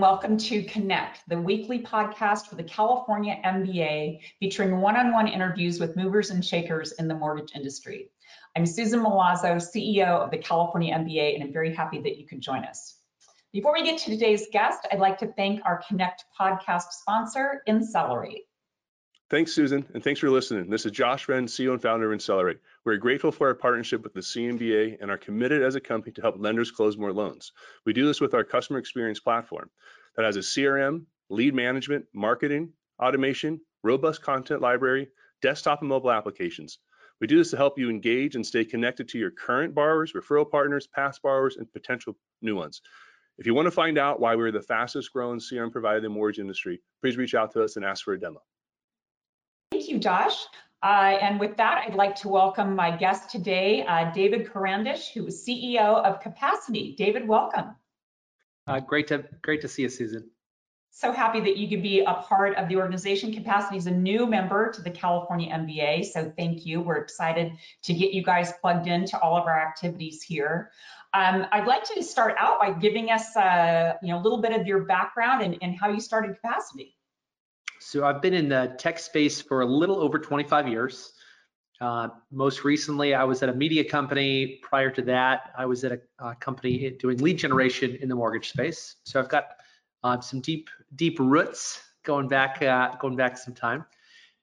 welcome to Connect, the weekly podcast for the California MBA, featuring one-on-one interviews with movers and shakers in the mortgage industry. I'm Susan Milazzo, CEO of the California MBA, and I'm very happy that you could join us. Before we get to today's guest, I'd like to thank our Connect podcast sponsor, Insellerate. Thanks, Susan, and thanks for listening. This is Josh Wren, CEO and founder of Insellerate. We're grateful for our partnership with the CMBA and are committed as a company to help lenders close more loans. We do this with our customer experience platform that has a CRM, lead management, marketing, automation, robust content library, desktop and mobile applications. We do this to help you engage and stay connected to your current borrowers, referral partners, past borrowers, and potential new ones. If you want to find out why we're the fastest growing CRM provider in the mortgage industry, please reach out to us and ask for a demo. Thank you, Josh. Uh, and with that, I'd like to welcome my guest today, uh, David Karandish, who is CEO of Capacity. David, welcome. Uh, great to great to see you, Susan. So happy that you could be a part of the organization. Capacity is a new member to the California MBA, so thank you. We're excited to get you guys plugged into all of our activities here. Um, I'd like to start out by giving us, uh, you know, a little bit of your background and, and how you started Capacity. So I've been in the tech space for a little over 25 years. Uh, most recently, I was at a media company. Prior to that, I was at a, a company doing lead generation in the mortgage space. So I've got uh, some deep, deep roots going back, uh, going back some time.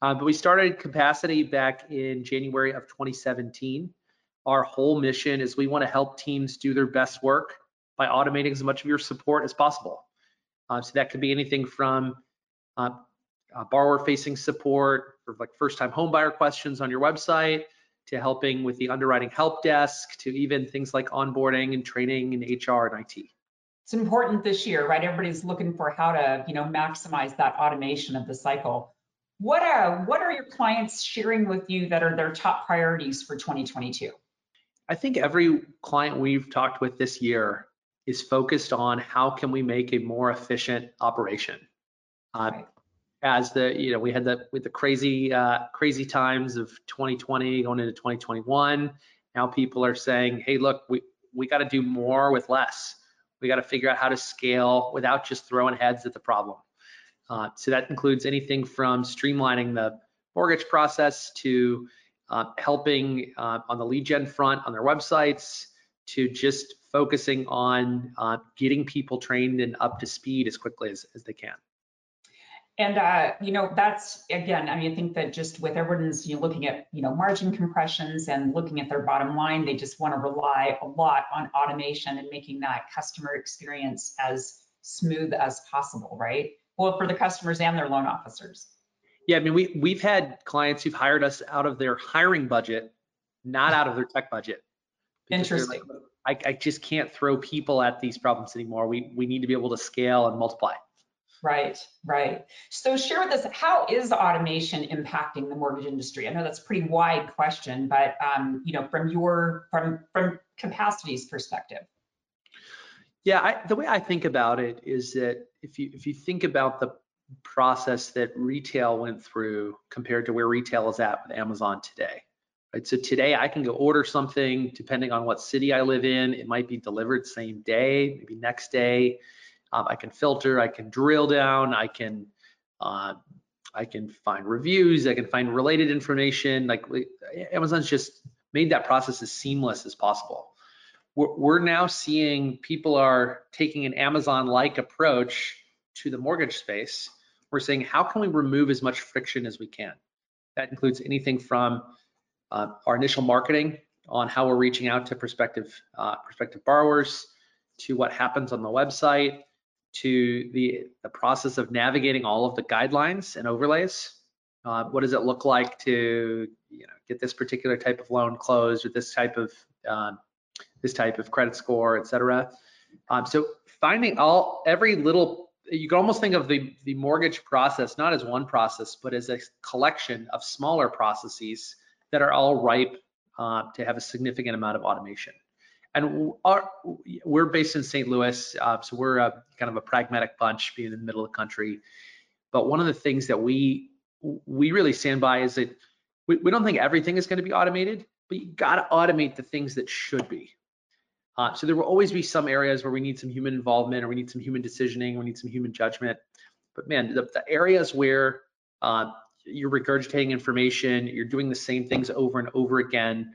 Uh, but we started Capacity back in January of 2017. Our whole mission is we want to help teams do their best work by automating as much of your support as possible. Uh, so that could be anything from uh, uh, borrower facing support for like first time homebuyer questions on your website to helping with the underwriting help desk to even things like onboarding and training and HR and IT. It's important this year, right? Everybody's looking for how to, you know, maximize that automation of the cycle. What are what are your clients sharing with you that are their top priorities for 2022? I think every client we've talked with this year is focused on how can we make a more efficient operation. Uh, right as the you know we had the with the crazy uh, crazy times of 2020 going into 2021 now people are saying hey look we we got to do more with less. We got to figure out how to scale without just throwing heads at the problem. Uh, so that includes anything from streamlining the mortgage process to uh, helping uh, on the lead gen front on their websites to just focusing on uh, getting people trained and up to speed as quickly as, as they can and uh, you know that's again, I mean, I think that just with everyone's you know, looking at you know margin compressions and looking at their bottom line, they just want to rely a lot on automation and making that customer experience as smooth as possible, right? Well, for the customers and their loan officers. Yeah, I mean, we we've had clients who've hired us out of their hiring budget, not out of their tech budget. Interesting. Like, I, I just can't throw people at these problems anymore. We we need to be able to scale and multiply. Right, right. So share with us, how is automation impacting the mortgage industry? I know that's a pretty wide question, but um, you know, from your from from capacities perspective. Yeah, I, the way I think about it is that if you if you think about the process that retail went through compared to where retail is at with Amazon today, right? So today I can go order something depending on what city I live in. It might be delivered same day, maybe next day. Um, I can filter, I can drill down, I can uh, I can find reviews, I can find related information. Like Amazon's just made that process as seamless as possible. We're, we're now seeing people are taking an Amazon-like approach to the mortgage space. We're saying, how can we remove as much friction as we can? That includes anything from uh, our initial marketing on how we're reaching out to prospective uh, prospective borrowers, to what happens on the website, to the, the process of navigating all of the guidelines and overlays. Uh, what does it look like to you know, get this particular type of loan closed with this type of um, this type of credit score, et cetera. Um, so finding all every little you can almost think of the the mortgage process not as one process but as a collection of smaller processes that are all ripe uh, to have a significant amount of automation and our, we're based in St. Louis, uh, so we're a, kind of a pragmatic bunch, being in the middle of the country. But one of the things that we we really stand by is that we, we don't think everything is going to be automated, but you got to automate the things that should be. Uh, so there will always be some areas where we need some human involvement or we need some human decisioning, we need some human judgment. But man, the, the areas where uh, you're regurgitating information, you're doing the same things over and over again,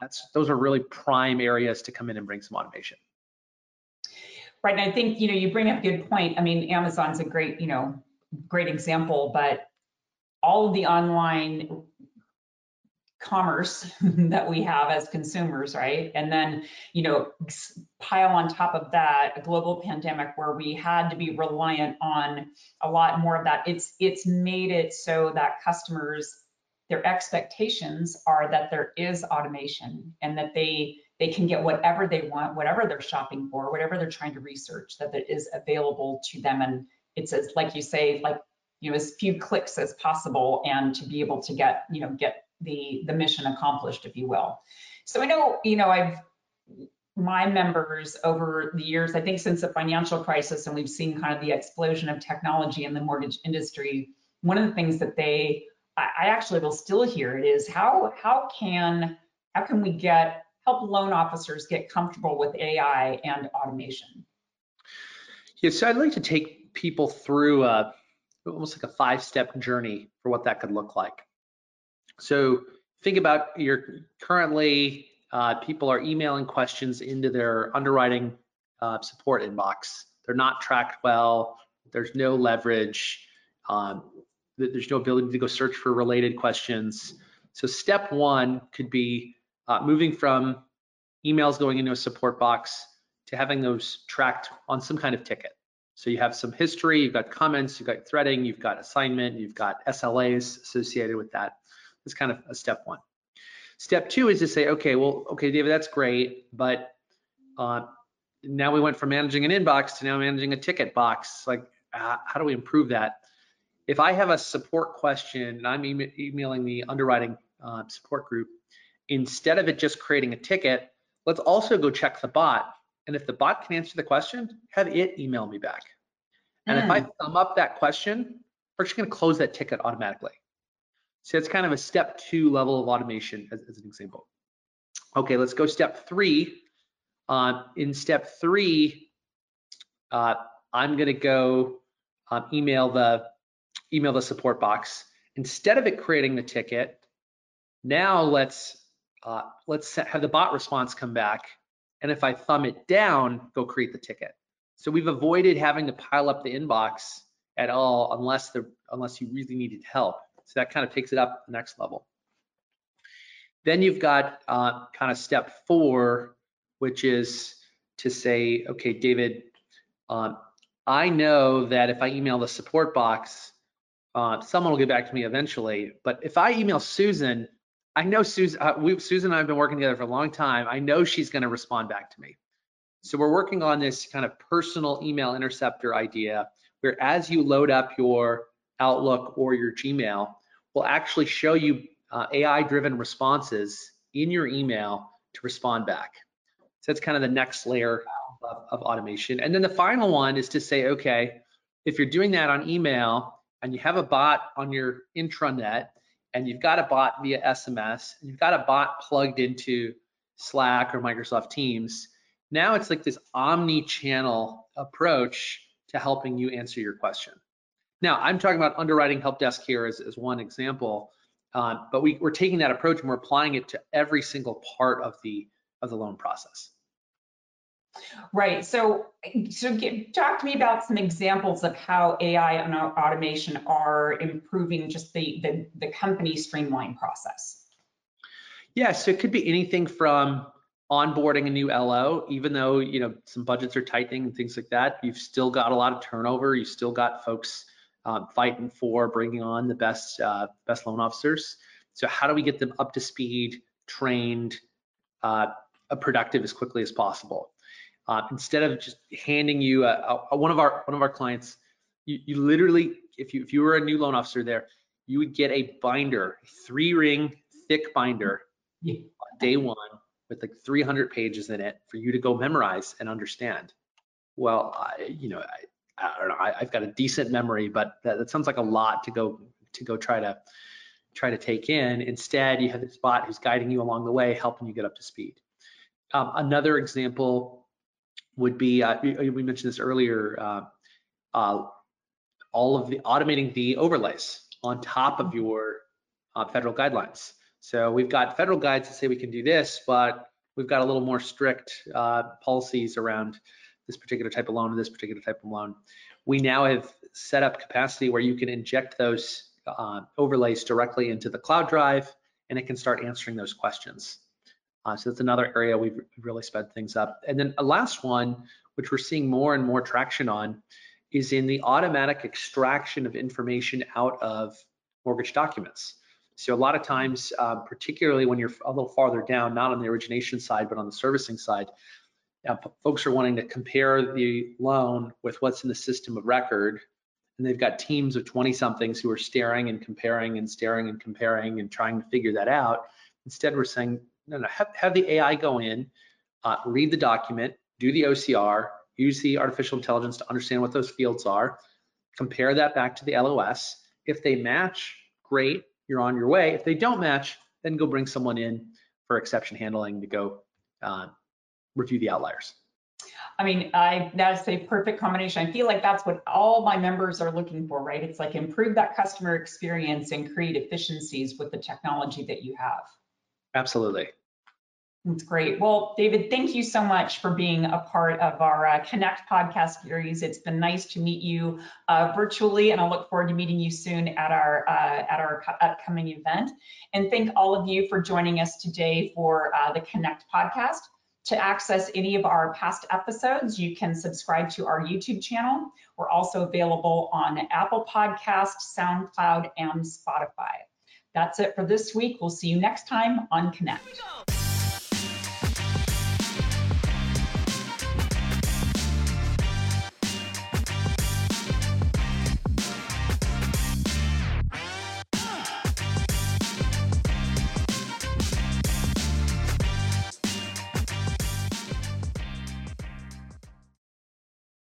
that's those are really prime areas to come in and bring some automation. Right, and I think, you know, you bring up a good point. I mean, Amazon's a great, you know, great example, but all of the online commerce that we have as consumers, right? And then, you know, pile on top of that a global pandemic where we had to be reliant on a lot more of that. It's it's made it so that customers their expectations are that there is automation and that they they can get whatever they want, whatever they're shopping for, whatever they're trying to research, that it is available to them. And it's as like you say, like you know, as few clicks as possible, and to be able to get you know get the the mission accomplished, if you will. So I know you know I've my members over the years, I think since the financial crisis, and we've seen kind of the explosion of technology in the mortgage industry. One of the things that they I actually will still hear it is how how can how can we get help loan officers get comfortable with AI and automation? Yes, so I'd like to take people through a, almost like a five-step journey for what that could look like. So think about your currently uh, people are emailing questions into their underwriting uh, support inbox. They're not tracked well. There's no leverage. Um, there's no ability to go search for related questions. So step one could be uh, moving from emails going into a support box to having those tracked on some kind of ticket. So you have some history, you've got comments, you've got threading, you've got assignment, you've got SLAs associated with that. That's kind of a step one. Step two is to say, okay, well, okay, David, that's great, but uh, now we went from managing an inbox to now managing a ticket box. Like, uh, how do we improve that? If I have a support question and I'm e emailing the underwriting uh, support group, instead of it just creating a ticket, let's also go check the bot. And if the bot can answer the question, have it email me back. And mm. if I hmm. thumb up that question, we're just going to close that ticket automatically. So it's kind of a step two level of automation as, as an example. Okay, let's go step three. Uh, in step three, uh, I'm going to go um, email the email the support box. Instead of it creating the ticket, now let's uh, let's have the bot response come back. And if I thumb it down, go create the ticket. So we've avoided having to pile up the inbox at all unless the unless you really needed help. So that kind of takes it up the next level. Then you've got uh, kind of step four, which is to say, okay, David, um, I know that if I email the support box, uh, someone will get back to me eventually. But if I email Susan, I know Susan, uh, we, Susan and I have been working together for a long time. I know she's going to respond back to me. So we're working on this kind of personal email interceptor idea where as you load up your Outlook or your Gmail, we'll actually show you uh, AI driven responses in your email to respond back. So that's kind of the next layer of, of automation. And then the final one is to say, okay, if you're doing that on email, and you have a bot on your intranet and you've got a bot via SMS, and you've got a bot plugged into Slack or Microsoft Teams, now it's like this omni-channel approach to helping you answer your question. Now, I'm talking about underwriting help desk here as, as one example, uh, but we, we're taking that approach and we're applying it to every single part of the of the loan process. Right. So, so get, talk to me about some examples of how AI and automation are improving just the, the, the company streamline process. Yeah, so it could be anything from onboarding a new LO, even though you know some budgets are tightening and things like that. You've still got a lot of turnover. You've still got folks um, fighting for bringing on the best uh, best loan officers. So how do we get them up to speed, trained, uh, productive as quickly as possible? Uh, instead of just handing you a, a, one of our one of our clients, you, you literally, if you if you were a new loan officer there, you would get a binder, three ring thick binder, yeah. day one with like 300 pages in it for you to go memorize and understand. Well, I, you know, I, I don't know. I, have got a decent memory, but that, that sounds like a lot to go to go try to try to take in. Instead, you have this bot who's guiding you along the way, helping you get up to speed. Um, another example would be, uh, we, we, mentioned this earlier, uh, uh, all of the automating the overlays on top of your uh, federal guidelines. So we've got federal guides that say we can do this, but we've got a little more strict uh, policies around this particular type of loan or this particular type of loan. We now have set up capacity where you can inject those uh, overlays directly into the cloud drive and it can start answering those questions. Uh, so that's another area we've really sped things up. And then a last one, which we're seeing more and more traction on, is in the automatic extraction of information out of mortgage documents. So a lot of times, uh, particularly when you're a little farther down, not on the origination side, but on the servicing side, uh, folks are wanting to compare the loan with what's in the system of record. And they've got teams of 20 somethings who are staring and comparing and staring and comparing and trying to figure that out. Instead, we're saying, no, no, have, have the AI go in, uh, read the document, do the OCR, use the artificial intelligence to understand what those fields are, compare that back to the LOS. If they match, great you're on your way. If they don't match, then go bring someone in for exception handling to go uh, review the outliers. I mean, I that's a perfect combination. I feel like that's what all my members are looking for, right? It's like improve that customer experience and create efficiencies with the technology that you have. Absolutely. That's great. Well, David, thank you so much for being a part of our uh, Connect podcast series. It's been nice to meet you uh, virtually, and I look forward to meeting you soon at our uh, at our upcoming event. And thank all of you for joining us today for uh, the Connect podcast. To access any of our past episodes, you can subscribe to our YouTube channel. We're also available on Apple Podcasts, SoundCloud, and Spotify. That's it for this week. We'll see you next time on Connect.